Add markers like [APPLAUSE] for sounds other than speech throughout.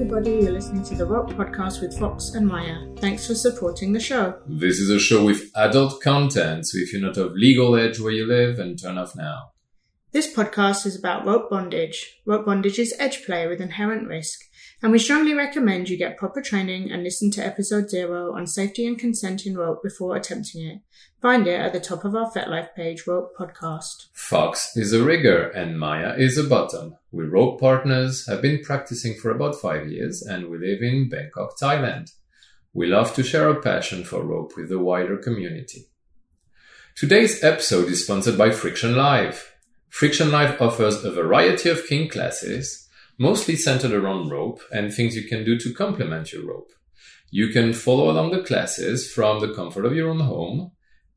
everybody. You're listening to the Rope Podcast with Fox and Maya. Thanks for supporting the show. This is a show with adult content, so if you're not of legal age where you live, then turn off now. This podcast is about rope bondage. Rope bondage is edge play with inherent risk, and we strongly recommend you get proper training and listen to episode zero on safety and consent in rope before attempting it. Find it at the top of our FetLife page, Rope Podcast. Fox is a rigger and Maya is a bottom. We rope partners, have been practicing for about five years, and we live in Bangkok, Thailand. We love to share our passion for rope with the wider community. Today's episode is sponsored by Friction Live. Friction Live offers a variety of kink classes, mostly centered around rope and things you can do to complement your rope. You can follow along the classes from the comfort of your own home,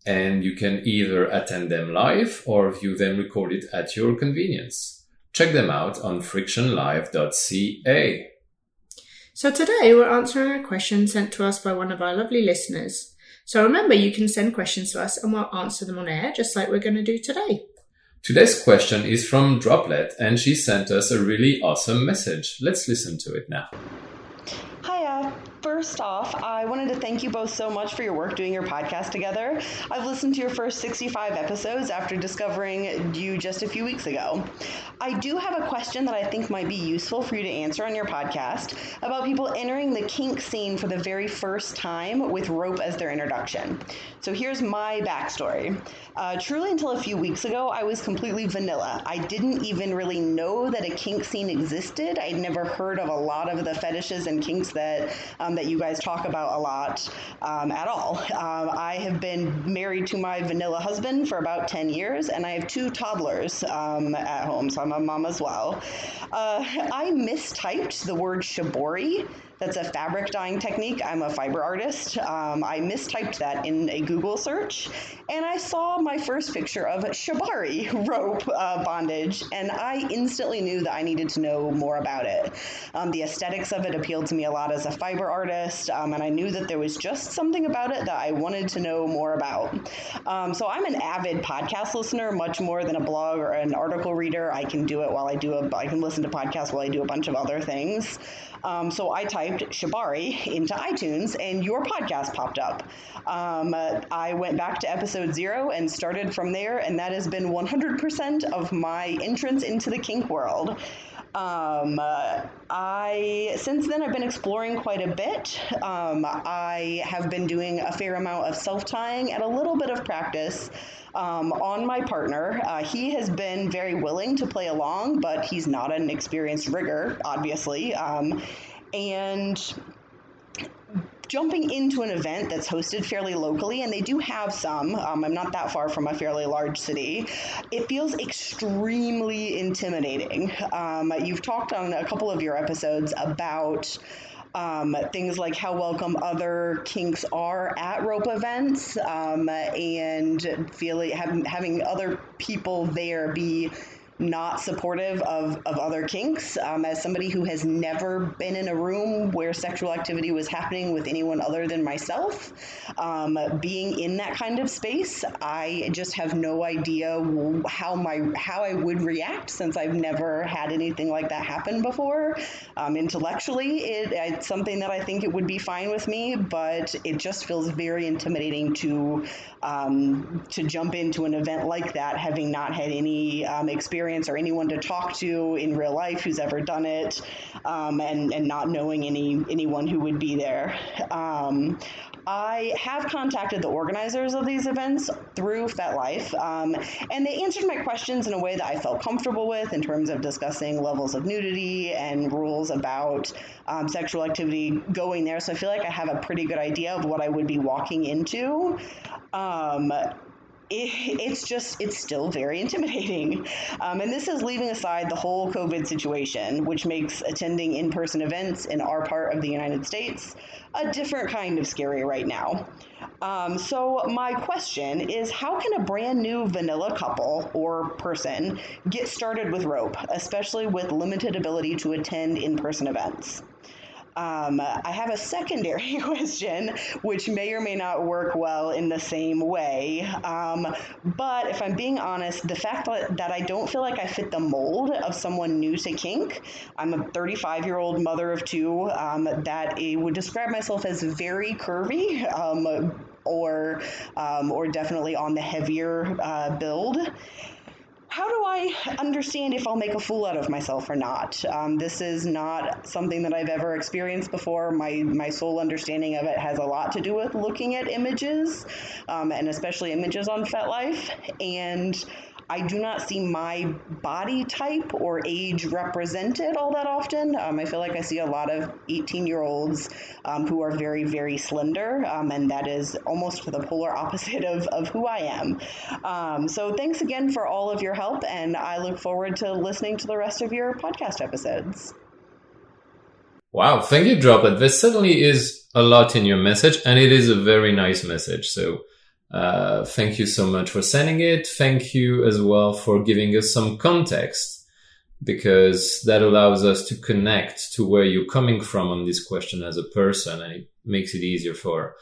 and you can either attend them live or view them recorded at your convenience. Check them out on frictionlive.ca. So today we're answering a question sent to us by one of our lovely listeners. So remember, you can send questions to us and we'll answer them on air, just like we're going to do today. Today's question is from Droplet, and she sent us a really awesome message. Let's listen to it now. Hiya. First off, I wanted to thank you both so much for your work doing your podcast together. I've listened to your first 65 episodes after discovering you just a few weeks ago. I do have a question that I think might be useful for you to answer on your podcast about people entering the kink scene for the very first time with rope as their introduction. So here's my backstory. Uh, truly, until a few weeks ago, I was completely vanilla. I didn't even really know that a kink scene existed. I'd never heard of a lot of the fetishes and kinks that um, that you guys talk about a lot um, at all. Um, I have been married to my vanilla husband for about 10 years, and I have two toddlers um, at home, so I'm a mom as well. Uh, I mistyped the word shibori that's a fabric dyeing technique. I'm a fiber artist. Um, I mistyped that in a Google search, and I saw my first picture of shibari [LAUGHS] rope uh, bondage, and I instantly knew that I needed to know more about it. Um, the aesthetics of it appealed to me a lot as a fiber artist, um, and I knew that there was just something about it that I wanted to know more about. Um, so I'm an avid podcast listener, much more than a blog or an article reader. I can do it while I do a. I can listen to podcasts while I do a bunch of other things. Um, so I typed Shibari into iTunes and your podcast popped up. Um, uh, I went back to episode zero and started from there, and that has been 100% of my entrance into the kink world. Um, uh, I since then I've been exploring quite a bit. Um, I have been doing a fair amount of self tying and a little bit of practice um, on my partner. Uh, he has been very willing to play along, but he's not an experienced rigger, obviously. Um, and jumping into an event that's hosted fairly locally, and they do have some, um, I'm not that far from a fairly large city, it feels extremely intimidating. Um, you've talked on a couple of your episodes about. Um, things like how welcome other kinks are at rope events um, and feeling having, having other people there be not supportive of, of other kinks. Um, as somebody who has never been in a room where sexual activity was happening with anyone other than myself, um, being in that kind of space, I just have no idea how my how I would react since I've never had anything like that happen before. Um, intellectually, it, it's something that I think it would be fine with me, but it just feels very intimidating to um, to jump into an event like that, having not had any um, experience or anyone to talk to in real life who's ever done it, um, and and not knowing any anyone who would be there. Um, I have contacted the organizers of these events through FetLife, um, and they answered my questions in a way that I felt comfortable with in terms of discussing levels of nudity and rules about um, sexual activity going there. So I feel like I have a pretty good idea of what I would be walking into. Um, it, it's just it's still very intimidating. Um, and this is leaving aside the whole covid situation which makes attending in-person events in our part of the united states a different kind of scary right now. Um, so my question is how can a brand new vanilla couple or person get started with rope especially with limited ability to attend in-person events Um, I have a secondary [LAUGHS] question, which may or may not work well in the same way. Um, but if I'm being honest, the fact that, that I don't feel like I fit the mold of someone new to kink, I'm a 35 year old mother of two um, that would describe myself as very curvy. Um, or, um, or definitely on the heavier uh, build how do I understand if I'll make a fool out of myself or not? Um, this is not something that I've ever experienced before. My my sole understanding of it has a lot to do with looking at images, um, and especially images on FetLife. And I do not see my body type or age represented all that often. Um, I feel like I see a lot of 18 year olds um, who are very, very slender, um, and that is almost the polar [LAUGHS] opposite of, of who I am. Um, so thanks again for all of your help, and I look forward to listening to the rest of your podcast episodes. Wow, thank you, Droplet. There certainly is a lot in your message, and it is a very nice message. So uh, thank you so much for sending it. Thank you as well for giving us some context because that allows us to connect to where you're coming from on this question as a person and it makes it easier for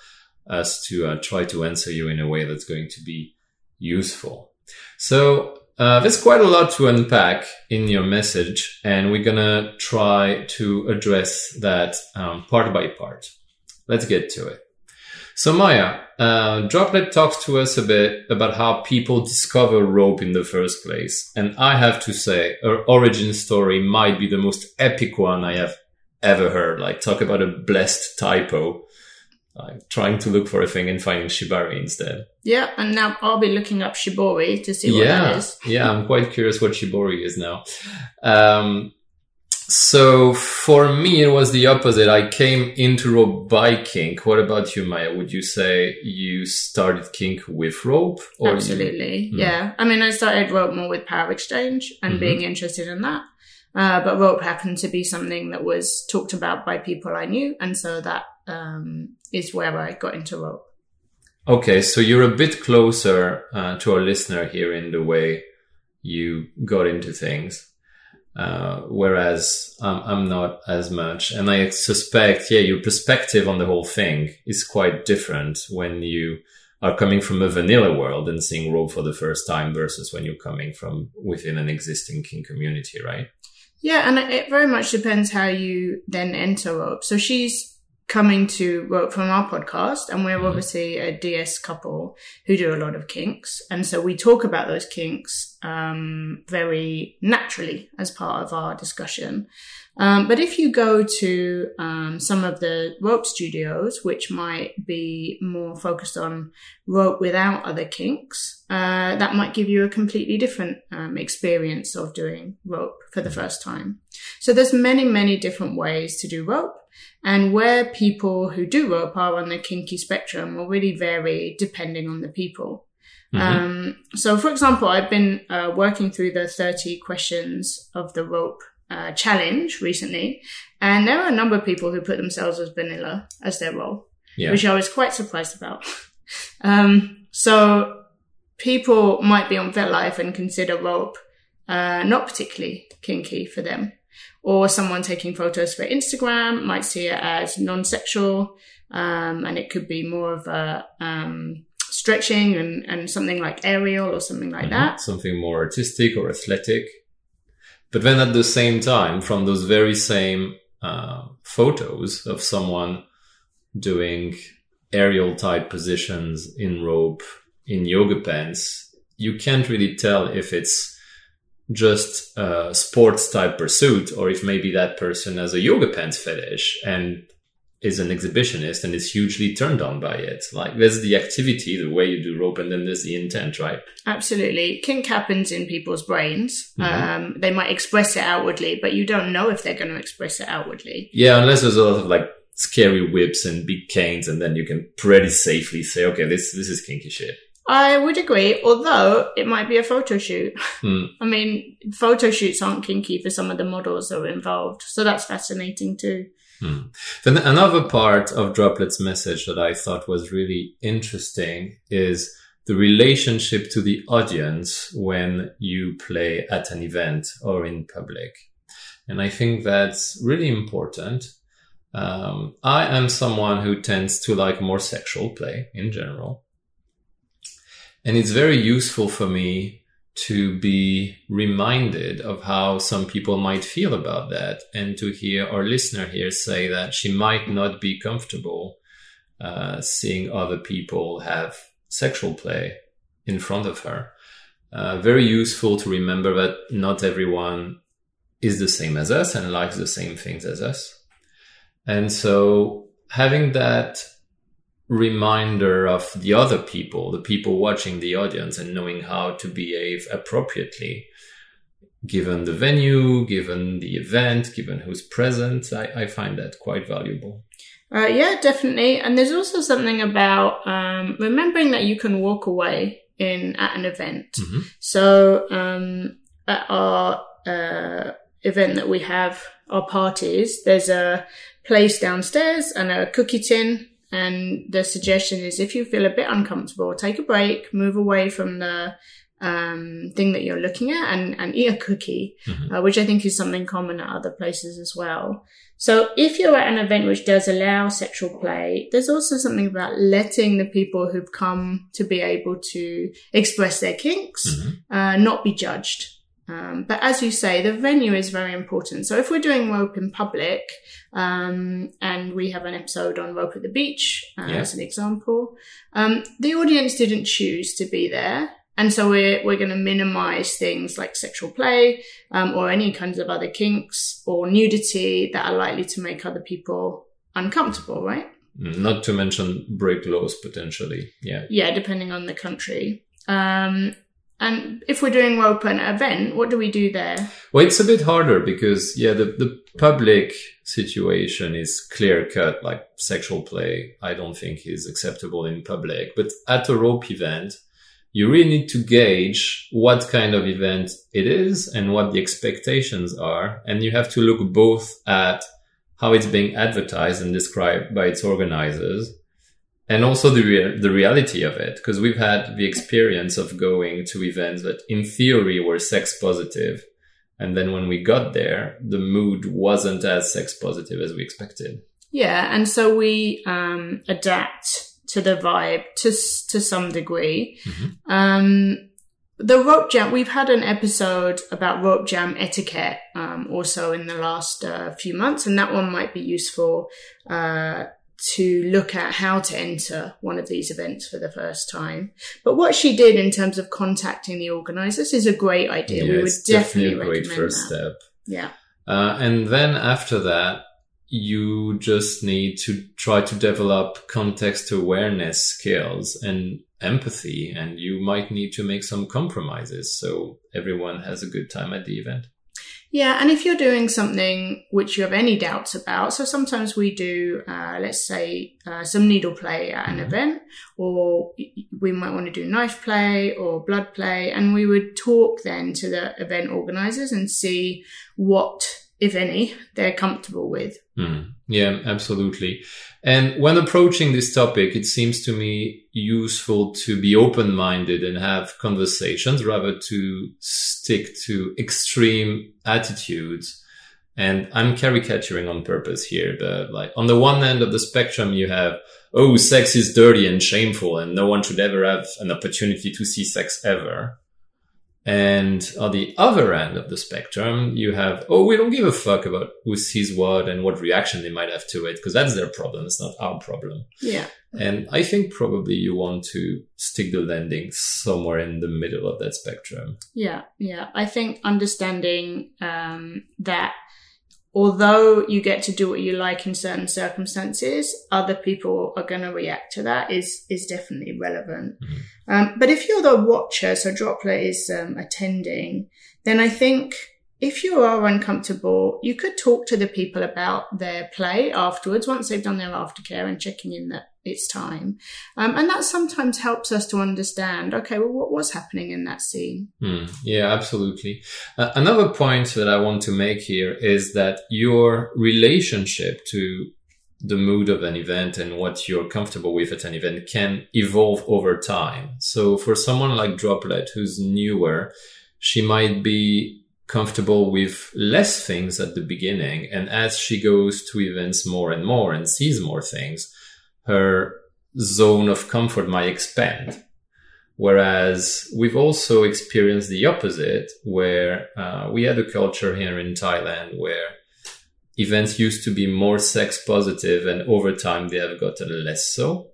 us to uh, try to answer you in a way that's going to be useful. So uh, there's quite a lot to unpack in your message, and we're gonna try to address that um, part by part. Let's get to it. So Maya, uh, Droplet talks to us a bit about how people discover rope in the first place. And I have to say, her origin story might be the most epic one I have ever heard. Like talk about a blessed typo. Like trying to look for a thing and finding Shibari instead. Yeah, and now I'll be looking up Shibori to see what yeah, that is. yeah, I'm quite curious what Shibori is now. Um, so for me, it was the opposite. I came into rope by kink. What about you, Maya? Would you say you started kink with rope? Absolutely. You... Yeah. I mean, I started rope more with power exchange and mm-hmm. being interested in that. Uh, but rope happened to be something that was talked about by people I knew. And so that um, is where I got into rope. Okay. So you're a bit closer uh, to our listener here in the way you got into things. Uh, whereas I'm not as much. And I suspect, yeah, your perspective on the whole thing is quite different when you are coming from a vanilla world and seeing rope for the first time versus when you're coming from within an existing kink community, right? Yeah, and it very much depends how you then enter rope. So she's coming to work from our podcast and we're mm-hmm. obviously a DS couple who do a lot of kinks. And so we talk about those kinks, um, very naturally as part of our discussion. Um, but if you go to um, some of the rope studios, which might be more focused on rope without other kinks, uh, that might give you a completely different um, experience of doing rope for the mm-hmm. first time. So there's many, many different ways to do rope. And where people who do rope are on the kinky spectrum will really vary depending on the people. Mm-hmm. Um, so, for example, I've been uh, working through the 30 questions of the rope uh, challenge recently, and there are a number of people who put themselves as vanilla as their role, yeah. which I was quite surprised about. [LAUGHS] um, so, people might be on FetLife and consider rope uh, not particularly kinky for them or someone taking photos for Instagram might see it as non-sexual, um, and it could be more of a um, stretching and, and something like aerial or something like mm-hmm. that. Something more artistic or athletic. But then at the same time, from those very same uh, photos of someone doing aerial type positions in rope in yoga pants, you can't really tell if it's just a sports type pursuit or if maybe that person has a yoga pants fetish and is an exhibitionist and is hugely turned on by it. Like there's the activity, the way you do rope, and then there's the intent, right? Absolutely. Kink happens in people's brains. Mm-hmm. Um, they might express it outwardly, but you don't know if they're going to express it outwardly. Yeah, unless there's a lot of like scary whips and big canes, and then you can pretty safely say, okay, this this is kinky shit. I would agree, although it might be a photo shoot. [LAUGHS] Hmm. I mean, photo shoots aren't kinky for some of the models that are involved, so that's fascinating too. Hmm. Then another part of Droplet's message that I thought was really interesting is the relationship to the audience when you play at an event or in public. And I think that's really important Um, I am someone who tends to like more sexual play in general. And it's very useful for me to be reminded of how some people might feel about that and to hear our listener here say that she might not be comfortable uh, seeing other people have sexual play in front of her. Uh, very useful to remember that not everyone is the same as us and likes the same things as us. And so having that reminder of the other people, the people watching the audience and knowing how to behave appropriately, given the venue, given the event, given who's present, I, I find that quite valuable. Uh, yeah, definitely. And there's also something about um, remembering that you can walk away in at an event. Mm-hmm. So um, at our uh, event that we have, our parties, there's a place downstairs and a cookie tin. And the suggestion is if you feel a bit uncomfortable, take a break, move away from the um, thing that you're looking at and, and eat a cookie, Mhm. uh, which I think is something common at other places as well. So if you're at an event which does allow sexual play, there's also something about letting the people who've come to be able to express their kinks, Mhm. uh, not be judged. Um, but as you say, the venue is very important. So if we're doing rope in public, um, and we have an episode on rope at the beach uh, Yeah. as an example, um, the audience didn't choose to be there. And so we're, we're going to minimize things like sexual play, um, or any kinds of other kinks or nudity that are likely to make other people uncomfortable, right? Not to mention break laws potentially. Yeah. Yeah, depending on the country. Um, and if we're doing rope an event, what do we do there? Well, it's a bit harder because, yeah, the, the public situation is clear cut, like sexual play, I don't think is acceptable in public. But at a rope event, you really need to gauge what kind of event it is and what the expectations are. And you have to look both at how it's being advertised and described by its organizers and also the rea- the reality of it because we've had the experience of going to events that in theory were sex positive and then when we got there the mood wasn't as sex positive as we expected Yeah, and so we um, adapt to the vibe to to some degree. Mhm. Um, the rope jam. We've had an episode about rope jam etiquette um, also in the last uh, few months, and that one might be useful uh, to look at how to enter one of these events for the first time. But what she did in terms of contacting the organisers is a great idea. we would it's definitely, a great first that. step Yeah. Uh, and then after that, you just need to try to develop context awareness skills and empathy, and you might need to make some compromises so everyone has a good time at the event. Yeah, and if you're doing something which you have any doubts about, so sometimes we do, uh, let's say, uh, some needle play at an Mhm. event, or we might want to do knife play or blood play, and we would talk then to the event organizers and see what, if any, they're comfortable with. Mm. Yeah, absolutely. And when approaching this topic, it seems to me useful to be open minded and have conversations rather to stick to extreme attitudes. And I'm caricaturing on purpose here, but like on the one end of the spectrum, you have, oh, sex is dirty and shameful and no one should ever have an opportunity to see sex ever. And on the other end of the spectrum, you have, oh, we don't give a fuck about who sees what and what reaction they might have to it, because that's their problem. It's not our problem. Yeah. And I think probably you want to stick the landing somewhere in the middle of that spectrum. Yeah, yeah. I think understanding um, that although you get to do what you like in certain circumstances, other people are going to react to that is is definitely relevant. Mhm. Um, but if you're the watcher, so Droplet is um, attending, then I think if you are uncomfortable, you could talk to the people about their play afterwards once they've done their aftercare and checking in that it's time. Um, and that sometimes helps us to understand, okay, well, what was happening in that scene? Hmm. yeah, absolutely. Uh, another point that I want to make here is that your relationship to the mood of an event and what you're comfortable with at an event can evolve over time. So for someone like Droplet who's newer, she might be comfortable with less things at the beginning. And as she goes to events more and more and sees more things, her zone of comfort might expand. Whereas we've also experienced the opposite, where uh, we had a culture here in Thailand where events used to be more sex positive and over time they have gotten less so.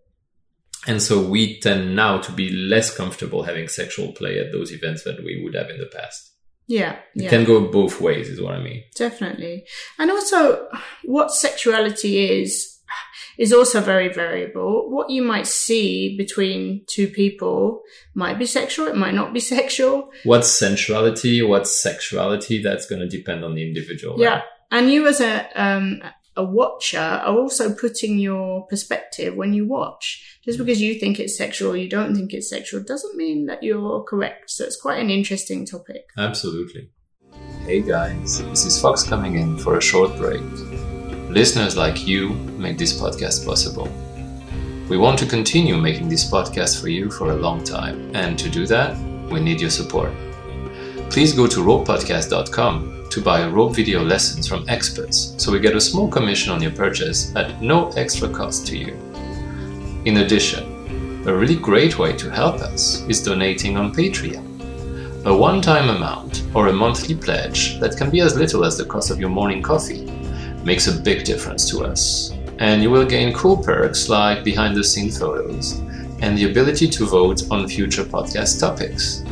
And so we tend now to be less comfortable having sexual play at those events than we would have in the past. Yeah, It yeah. can go both ways, is what I mean. Definitely. And also, what sexuality is, is also very variable. What you might see between two people might be sexual, it might not be [LAUGHS] sexual. What's sensuality? What's sexuality? That's going to depend on the individual. right? Yeah. And you as a, um, a watcher are also putting your perspective when you watch. Just because you think it's sexual or you don't think it's sexual doesn't mean that you're correct. So it's quite an interesting topic. Absolutely. Hey guys, this is Fox coming in for a short break. Listeners like you make this podcast possible. We want to continue making this podcast for you for a long time, and to do that, we need your support. Please go to ropepodcast.com to buy rope video lessons from experts so we get a small commission on your purchase at no extra cost to you. In addition, a really great way to help us is donating on Patreon. A one time amount or a monthly pledge that can be as little as the cost of your morning coffee makes a big difference to us. And you will gain cool perks like behind the scenes photos and the ability to vote on future podcast topics.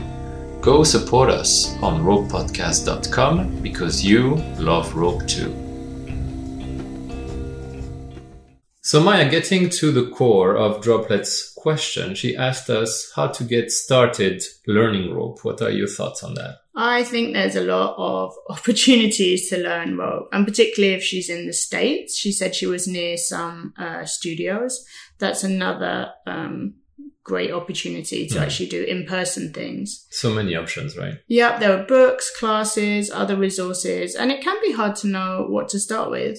Go support us on ropepodcast.com because you love rope too. So Maya, getting to the core of Droplet's question, she asked us how to get started learning rope. What are your thoughts on that? I think there's a lot of [LAUGHS] opportunities to learn rope, and particularly if she's in the States. She said she was near some uh, studios. That's another um, great opportunity to Mhm. actually do in person things. So many options, right? Yep, there are books, classes, other resources, and it can be hard to know what to start with.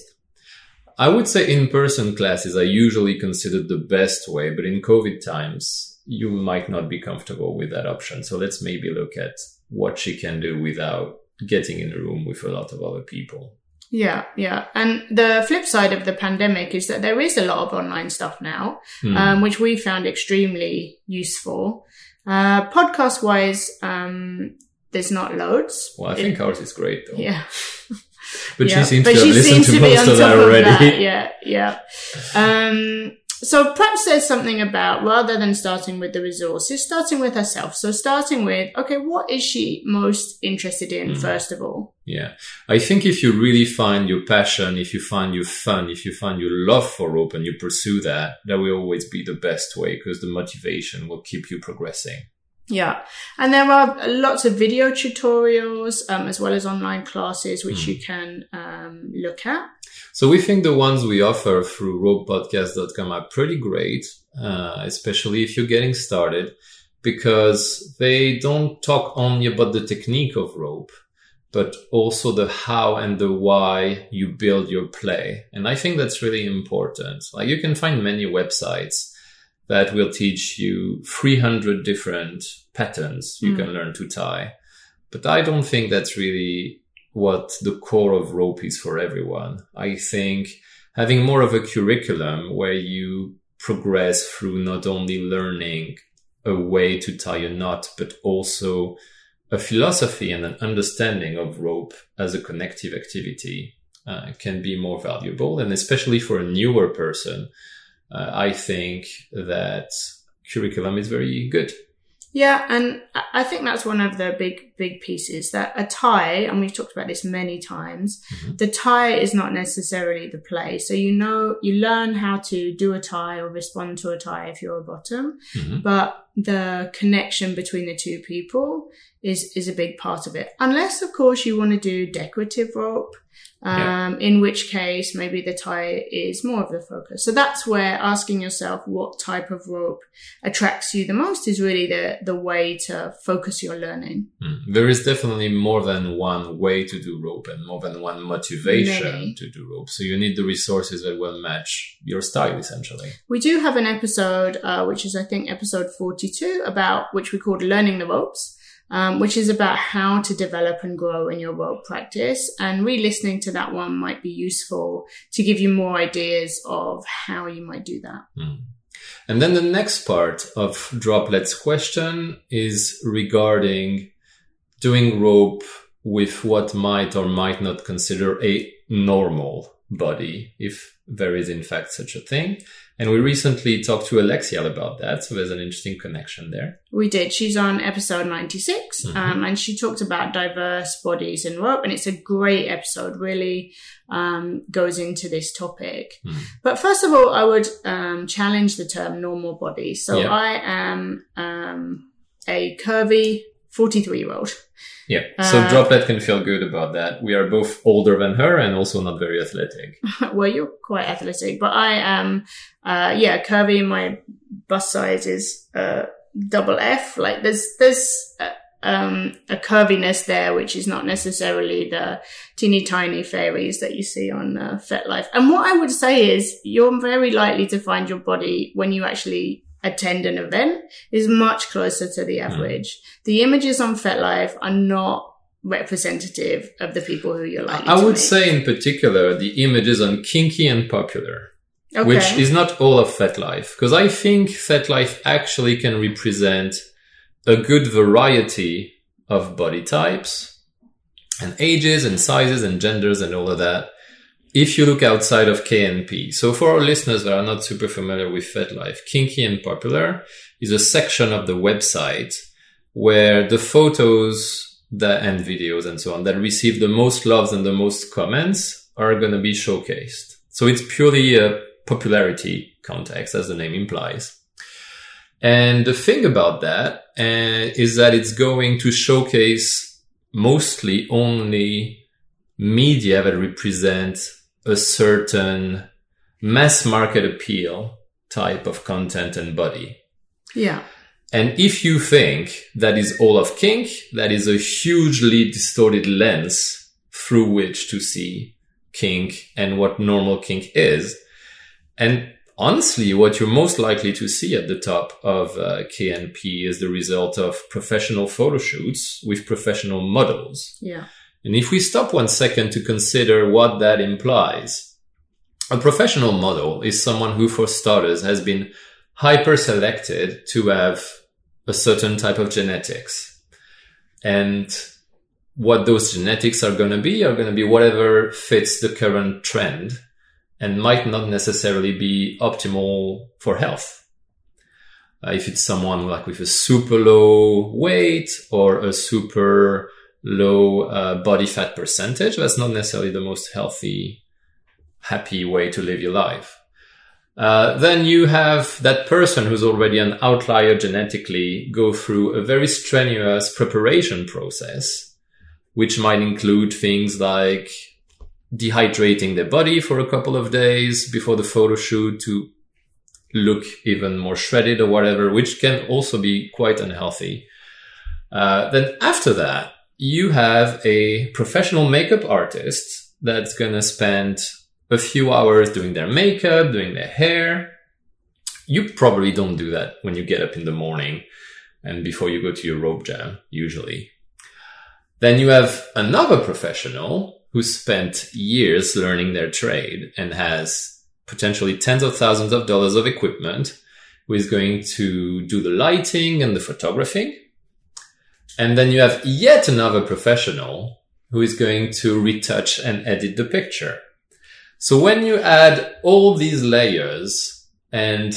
I would say in-person classes are usually considered the best way, but in COVID times, you might not be comfortable with that option. So let's maybe look at what she can do without getting in a room with a lot of other people. Yeah, yeah. And the flip side of the pandemic is that there is a lot of online stuff now, Hmm. um, which we found extremely useful. Uh, podcast wise, um, there's not loads. well, I It- think ours is great though. yeah. [LAUGHS] But Yeah. she seems But to have listened seems to, to be most on of that top of already. that. [LAUGHS] Yeah, yeah. Um, so perhaps there's something about rather than starting with the resources, starting with herself. So starting with, okay, what is she most interested in Mhm. first of all? Yeah. I think if you really find your passion, if you find your fun, if you find your love for rope and you pursue that, that will always be the best way because the motivation will keep you progressing. Yeah. And there are lots of video tutorials, um, as well as online classes, which Mhm. you can, um, look at. So we think the ones we offer through ropepodcast.com are pretty great, uh, especially if you're getting started because they don't talk only about the technique of rope, but also the how and the why you build your play. And I think that's really important. Like you can find many websites that will teach you 300 different patterns you Mm. can learn to tie. But I don't think that's really what the core of rope is for everyone. I think having more of a curriculum where you progress through not only learning a way to tie a knot, but also a philosophy and an understanding of rope as a connective activity uh, can be more valuable. And especially for a newer person, uh, I think that curriculum is very good. Yeah, and I- I think that's one of the big, big pieces that a tie, and we've talked about this many times, Mhm. the tie is not necessarily the play. So you know, you learn how to do a tie or respond to a tie if you're a bottom, Mhm. but the connection between the two people is, is a big part of it. Unless, of course, you want to do decorative rope. Um, Yeah. in which case maybe the tie is more of the focus. So that's where asking yourself what type of rope attracts you the most is really the, the way to focus your learning. Mm. There is definitely more than one way to do rope and more than one motivation Many. to do rope. So you need the resources that will match your style essentially. We do have an episode, uh, which is I think episode 42 about which we called learning the ropes. um, which is about how to develop and grow in your rope practice. And re-listening to that one might be useful to give you more ideas of how you might do that. Mm. And then the next part of Droplet's question is regarding doing rope with what might or might not consider a normal body, if there is in fact such a thing. And we recently talked to Alexia about that, so there's an interesting connection there. We did. She's on episode 96, mm-hmm. um, and she talked about diverse bodies in rope, and it's a great episode, really um, goes into this topic. Mm. But first of all, I would um, challenge the term normal body. So yeah. I am um, a curvy 43 year old. Yeah. So uh, Droplet can feel good about that. We are both older than her and also not very athletic. [LAUGHS] well, you're quite athletic, but I am, uh, yeah, curvy. My bust size is, uh, double F. Like there's, there's, uh, um, a curviness there, which is not necessarily the teeny tiny fairies that you see on uh, FetLife. And what I would say is you're very likely to find your body when you actually attend an event is much closer to the hmm. average. Mm. The images on FetLife are not representative of the people who you're likely I would meet. say in particular the images on Kinky and Popular. Okay. Which is not all of FetLife, because I think FetLife actually can represent a good variety of body types and ages and sizes and genders and all of that if you look outside of KNP, so for our listeners that are not super familiar with FetLife, Kinky and Popular is a section of the website where the photos that, and videos and so on that receive the most loves and the most comments are going to be showcased. So it's purely a popularity context, as the name implies. And the thing about that uh, is that it's going to showcase mostly only media that represent a certain mass market appeal type of content and body. Yeah. And if you think that is all of kink, that is a hugely distorted lens through which to see kink and what normal kink is. And honestly, what you're most likely to see at the top of uh, KNP is the result of professional photo shoots with professional models. Yeah. And if we stop one second to consider what that implies, a professional model is someone who, for starters, has been hyper selected to have a certain type of genetics. And what those genetics are going to be are going to be whatever fits the current trend and might not necessarily be optimal for health. Uh, if it's someone like with a super low weight or a super low uh, body fat percentage, that's not necessarily the most healthy, happy way to live your life. Uh, then you have that person who's already an outlier genetically go through a very strenuous preparation process, which might include things like dehydrating their body for a couple of days before the photo shoot to look even more shredded or whatever, which can also be quite unhealthy. Uh, then after that, you have a professional makeup artist that's going to spend a few hours doing their makeup, doing their hair. You probably don't do that when you get up in the morning and before you go to your rope jam, usually. Then you have another professional who spent years learning their trade and has potentially tens of thousands of dollars of equipment who is going to do the lighting and the photographing and then you have yet another professional who is going to retouch and edit the picture. So when you add all these layers and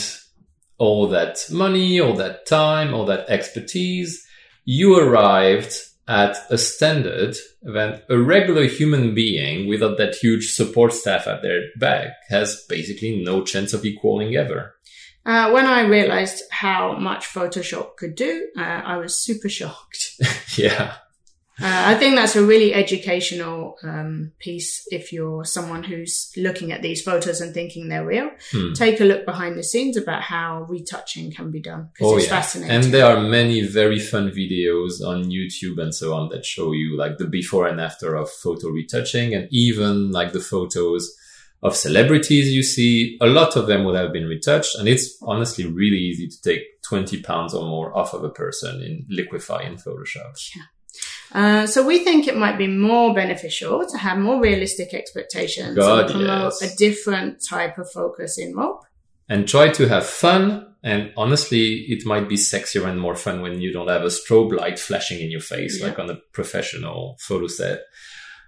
all that money, all that time, all that expertise, you arrived at a standard that a regular human being without that huge support staff at their back has basically no chance of equaling ever. Uh, when I realized how much Photoshop could do, uh, I was super shocked. [LAUGHS] yeah. Uh, I think that's a really educational um, piece if you're someone who's looking at these photos and thinking they're real. Hmm. Take a look behind the scenes about how retouching can be done because oh, it's yeah. fascinating. And there are many very fun videos on YouTube and so on that show you like the before and after of photo retouching and even like the photos of celebrities you see, a lot of them would have been retouched. And it's honestly really easy to take 20 pounds or more off of a person in Liquify in Photoshop. Yeah. Uh, so we think it might be more beneficial to have more realistic expectations God, and promote yes. a different type of focus in rope. And try to have fun. And honestly, it might be sexier and more fun when you don't have a strobe light flashing in your face, Yeah. like on a professional photo set.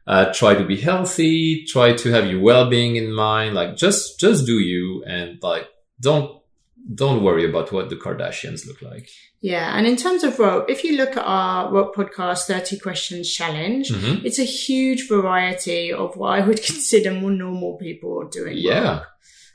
Uh, try to be healthy. Try to have your well-being in mind. Like just, just do you and like don't, don't worry about what the Kardashians look like. Yeah, and in terms of rope, if you look at our rope podcast 30 questions challenge, Mhm. it's a huge variety of what I would [LAUGHS] consider more normal people doing. Yeah.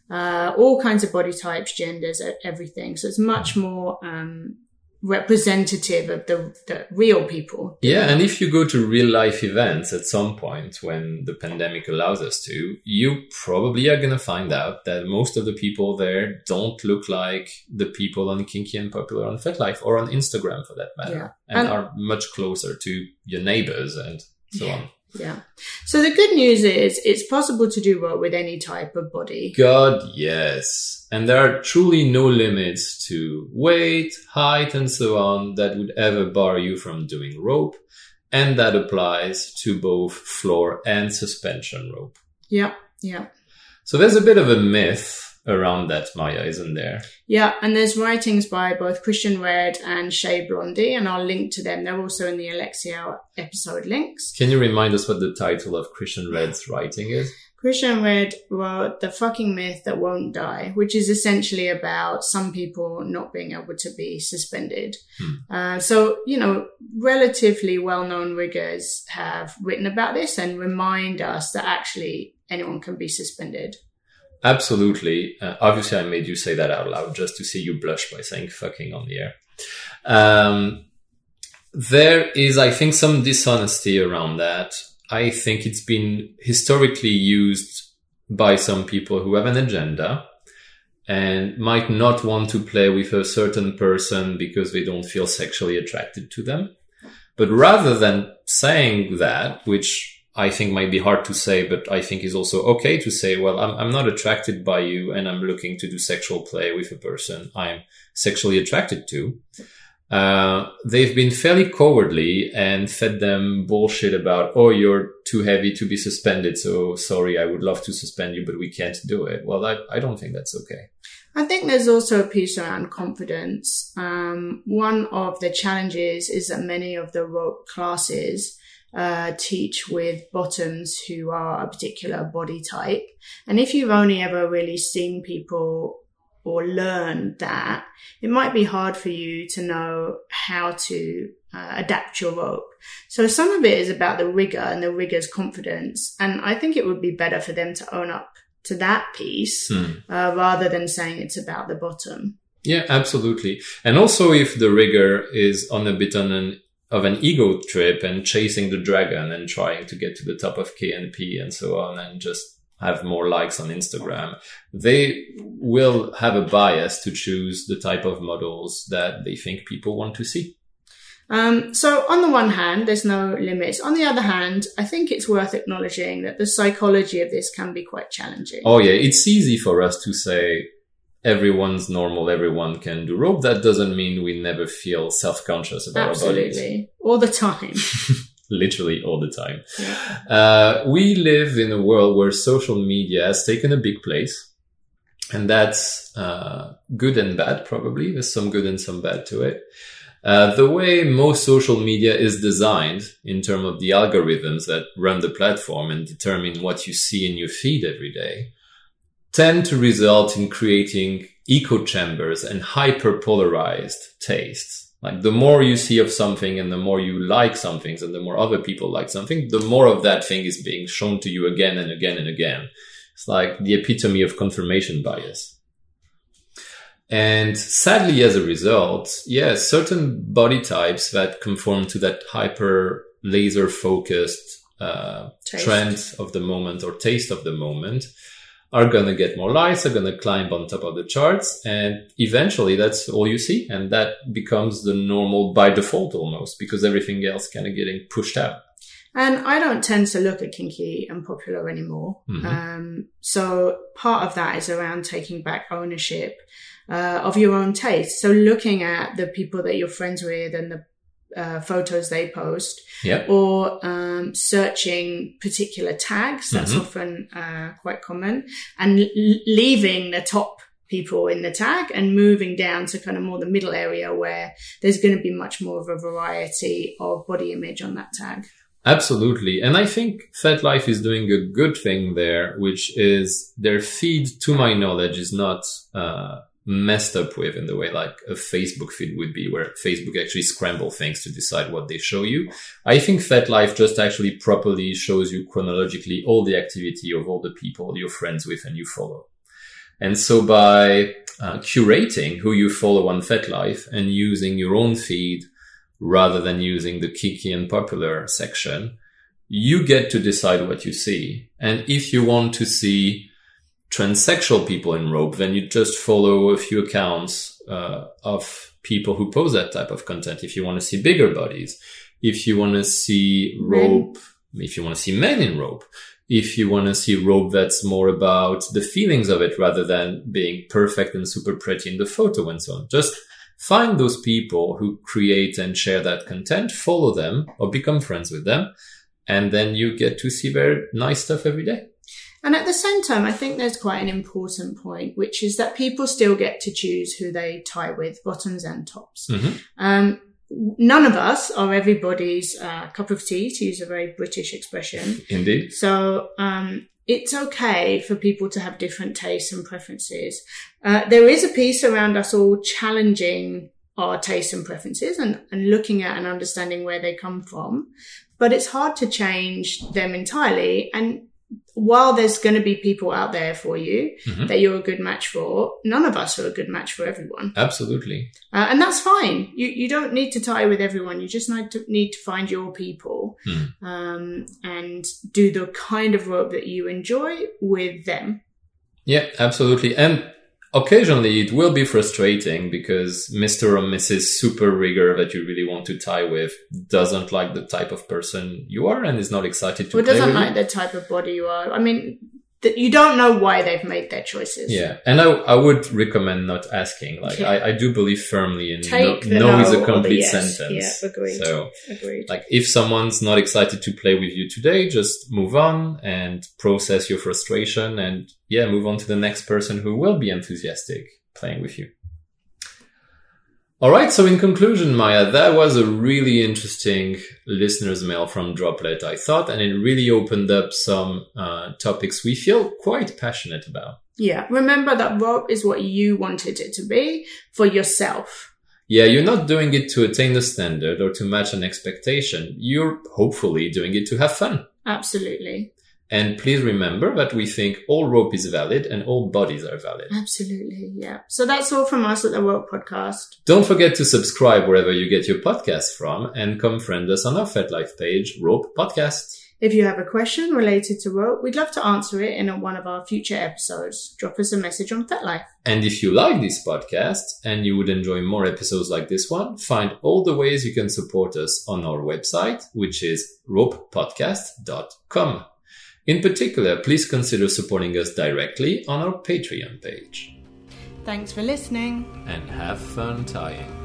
uh, all kinds of body types, genders, everything. So it's much more um, representative of the, the real people. Yeah, and if you go to real life events at some point when the pandemic allows us to, you probably are going to find out that most of the people there don't look like the people on Kinky and Popular on FetLife or on Instagram for that matter, Yeah. and, And- are much closer to your neighbors and so on. Yeah. So the good news is it's possible to do rope with any type of body. God, yes. And there are truly no limits to weight, height, and so on that would ever bar you from doing rope. And that applies to both floor and suspension rope. Yeah. Yeah. So there's a bit of a myth around that, Maya, isn't there? Yeah, and there's writings by both Christian Red and Shay Blondie, and I'll link to them. They're also in the Alexia episode links. Can you remind us what the title of Christian Red's writing is? Christian Red wrote The Fucking Myth That Won't Die, which is essentially about some people not being able to be suspended. Uh, so, you know, relatively well known riggers have written about this and remind us that actually anyone can be suspended. Absolutely. Uh, obviously, I made you say that out loud just to see you blush by saying fucking on the air. Um, there is, I think, some dishonesty around that. I think it's been historically used by some people who have an agenda and might not want to play with a certain person because they don't feel sexually attracted to them. But rather than saying that, which I think might be hard to say, but I think is also okay to say, well, I'm, I'm not attracted by you and I'm looking to do sexual play with a person I'm sexually attracted to. Uh, they've been fairly cowardly and fed them bullshit about, oh, you're too heavy to be suspended. So sorry, I would love to suspend you, but we can't do it. Well, I, I don't think that's okay. I think there's also a piece around confidence. Um, one of the challenges is that many of the rope classes uh, teach with bottoms who are a particular body type. And if you've only ever really seen people or learned that, it might be hard for you to know how to uh, adapt your rope. So some of it is about the rigger and the rigger's confidence. And I think it would be better for them to own up to that piece Hmm. uh, rather than saying it's about the bottom. Yeah, absolutely. And also if the rigger is on a bit on an of an ego trip and chasing the dragon and trying to get to the top of KNP and so on and just have more likes on Instagram, they will have a bias to choose the type of models that they think people want to see. Um, so on the one hand, there's no limits. On the other hand, I think it's worth acknowledging that the psychology of this can be quite challenging. Oh yeah, it's easy for us to say everyone's normal, everyone can do rope. That doesn't mean we never feel self-conscious about our bodies. Absolutely. All the time. [LAUGHS] Literally all the time. Yeah. Uh, we live in a world where social media has taken a big place. And that's uh, good and bad, probably. There's some good and some bad to it. Uh, the way most social media is designed in terms of the algorithms that run the platform and determine what you see in your feed every day tend to result in creating echo chambers and hyperpolarized tastes. Like the more you see of something and the more you like some things and the more other people like something, the more of that thing is being shown to you again and again and again. It's like the epitome of confirmation bias. And sadly, as a result, yes, certain body types that conform to that hyper laser focused uh, trend of the moment or taste of the moment are going to get more likes, are going to climb on top of the charts. And eventually that's all you see. And that becomes the normal by default almost because everything else kind of getting pushed out. And I don't tend to look at kinky and popular anymore. Mhm. Um, so part of that is around taking back ownership uh, of your own taste. So looking at the people that you're friends with and the uh, photos they post, Yep. or um, searching particular tags. That's Mhm. often uh, quite common, and l- leaving the top people in the tag and moving down to kind of more the middle area where there's going to be much more of a variety of body image on that tag. Absolutely. And I think FetLife is doing a good thing there, which is their feed, to my knowledge, is not uh, messed up with in the way like a Facebook feed would be, where Facebook actually scramble things to decide what they show you. I think FetLife just actually properly shows you chronologically all the activity of all the people you're friends with and you follow. And so by uh, curating who you follow on FetLife and using your own feed rather than using the kinky and popular section, you get to decide what you see. And if you want to see transsexual people in rope, then you just follow a few accounts uh, of people who post that type of content. If you want to see bigger bodies, if you want to see rope, if you want to see men in rope, if you want to see rope that's more about the feelings of it rather than being perfect and super pretty in the photo and so on. Just find those people who create and share that content, follow them or become friends with them. And then you get to see very nice stuff every day. And at the same time, I think there's quite an important point, which is that people still get to choose who they tie with, bottoms and tops. Mhm. Um, none of us are everybody's uh, cup of tea, to use a very British expression. [LAUGHS] Indeed. So um, it's okay for people to have different tastes and preferences. Uh, there is a piece around us all challenging our tastes and preferences and, and looking at and understanding where they come from. But it's hard to change them entirely. And while there's going to be people out there for you Mhm. that you're a good match for, none of us are a good match for everyone. Absolutely. Uh, and that's fine. You you don't need to tie with everyone. You just need to need to find your people Hmm. um, and do the kind of work that you enjoy with them. Yeah, absolutely. And occasionally it will be frustrating because Mr. or Mrs. Super Rigger that you really want to tie with doesn't like the type of person you are and is not excited to play doesn't like you. the type of body you are. I mean, that you don't know why they've made their choices. Yeah, and I, I would recommend not asking. Like, Yeah. I, I do believe firmly in no, no is a complete yes. sentence. Yeah, agreed. So, Agreed. like, if someone's not excited to play with you today, just move on and process your frustration and, yeah, move on to the next person who will be enthusiastic playing with you. All right. So in conclusion, Maya, that was a really interesting listener's mail from Droplet, I thought, and it really opened up some uh, topics we feel quite passionate about. Yeah. Remember that rope is what you wanted it to be for yourself. Yeah, you're not doing it to attain the standard or to match an expectation. You're hopefully doing it to have fun. Absolutely. And please remember that we think all rope is valid and all bodies are valid. Absolutely. Yeah. So that's all from us at the Rope Podcast. Don't forget to subscribe wherever you get your podcasts from and come friend us on our FetLife page, Rope Podcast. If you have a question related to rope, we'd love to answer it in one of our future episodes. Drop us a message on FetLife. And if you like this podcast and you would enjoy more episodes like this one, find all the ways you can support us on our website, which is ropepodcast.com. In particular, please consider supporting us directly on our Patreon page. Thanks for listening. And have fun tying.